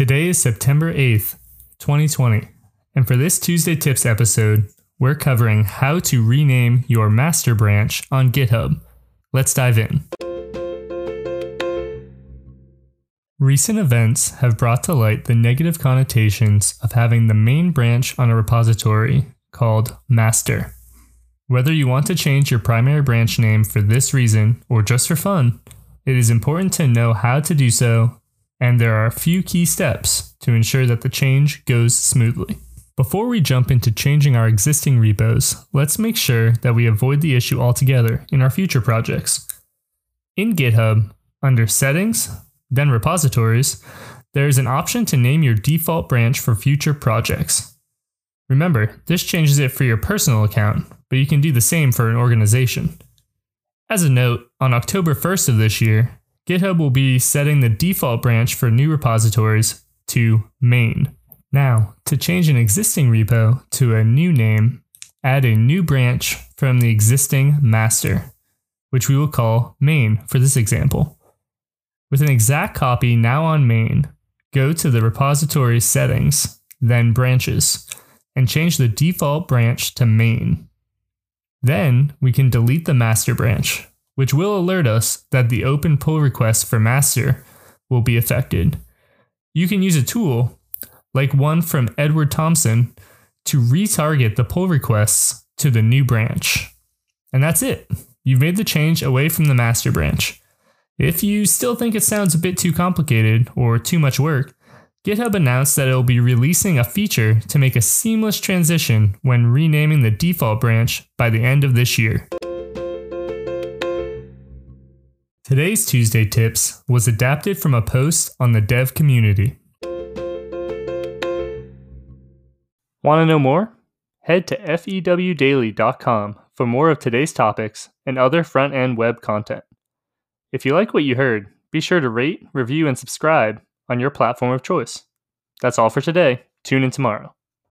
Today is September 8th, 2020, and for this Tuesday Tips episode, we're covering how to rename your master branch on GitHub. Let's dive in. Recent events have brought to light the negative connotations of having the main branch on a repository called master. Whether you want to change your primary branch name for this reason or just for fun, it is important to know how to do so and there are a few key steps to ensure that the change goes smoothly. Before we jump into changing our existing repos, let's make sure that we avoid the issue altogether in our future projects. In GitHub, under Settings, then Repositories, there is an option to name your default branch for future projects. Remember, this changes it for your personal account, but you can do the same for an organization. As a note, on October 1st of this year, GitHub will be setting the default branch for new repositories to main. Now, to change an existing repo to a new name, add a new branch from the existing master, which we will call main for this example. With an exact copy now on main, go to the repository settings, then branches, and change the default branch to main. Then we can delete the master branch which will alert us that the open pull request for master will be affected. You can use a tool, like one from Edward Thomson, to retarget the pull requests to the new branch. And that's it. You've made the change away from the master branch. If you still think it sounds a bit too complicated or too much work, GitHub announced that it will be releasing a feature to make a seamless transition when renaming the default branch by the end of this year. Today's Tuesday Tips was adapted from a post on the dev community. Want to know more? Head to fewdaily.com for more of today's topics and other front end web content. If you like what you heard, be sure to rate, review, and subscribe on your platform of choice. That's all for today. Tune in tomorrow.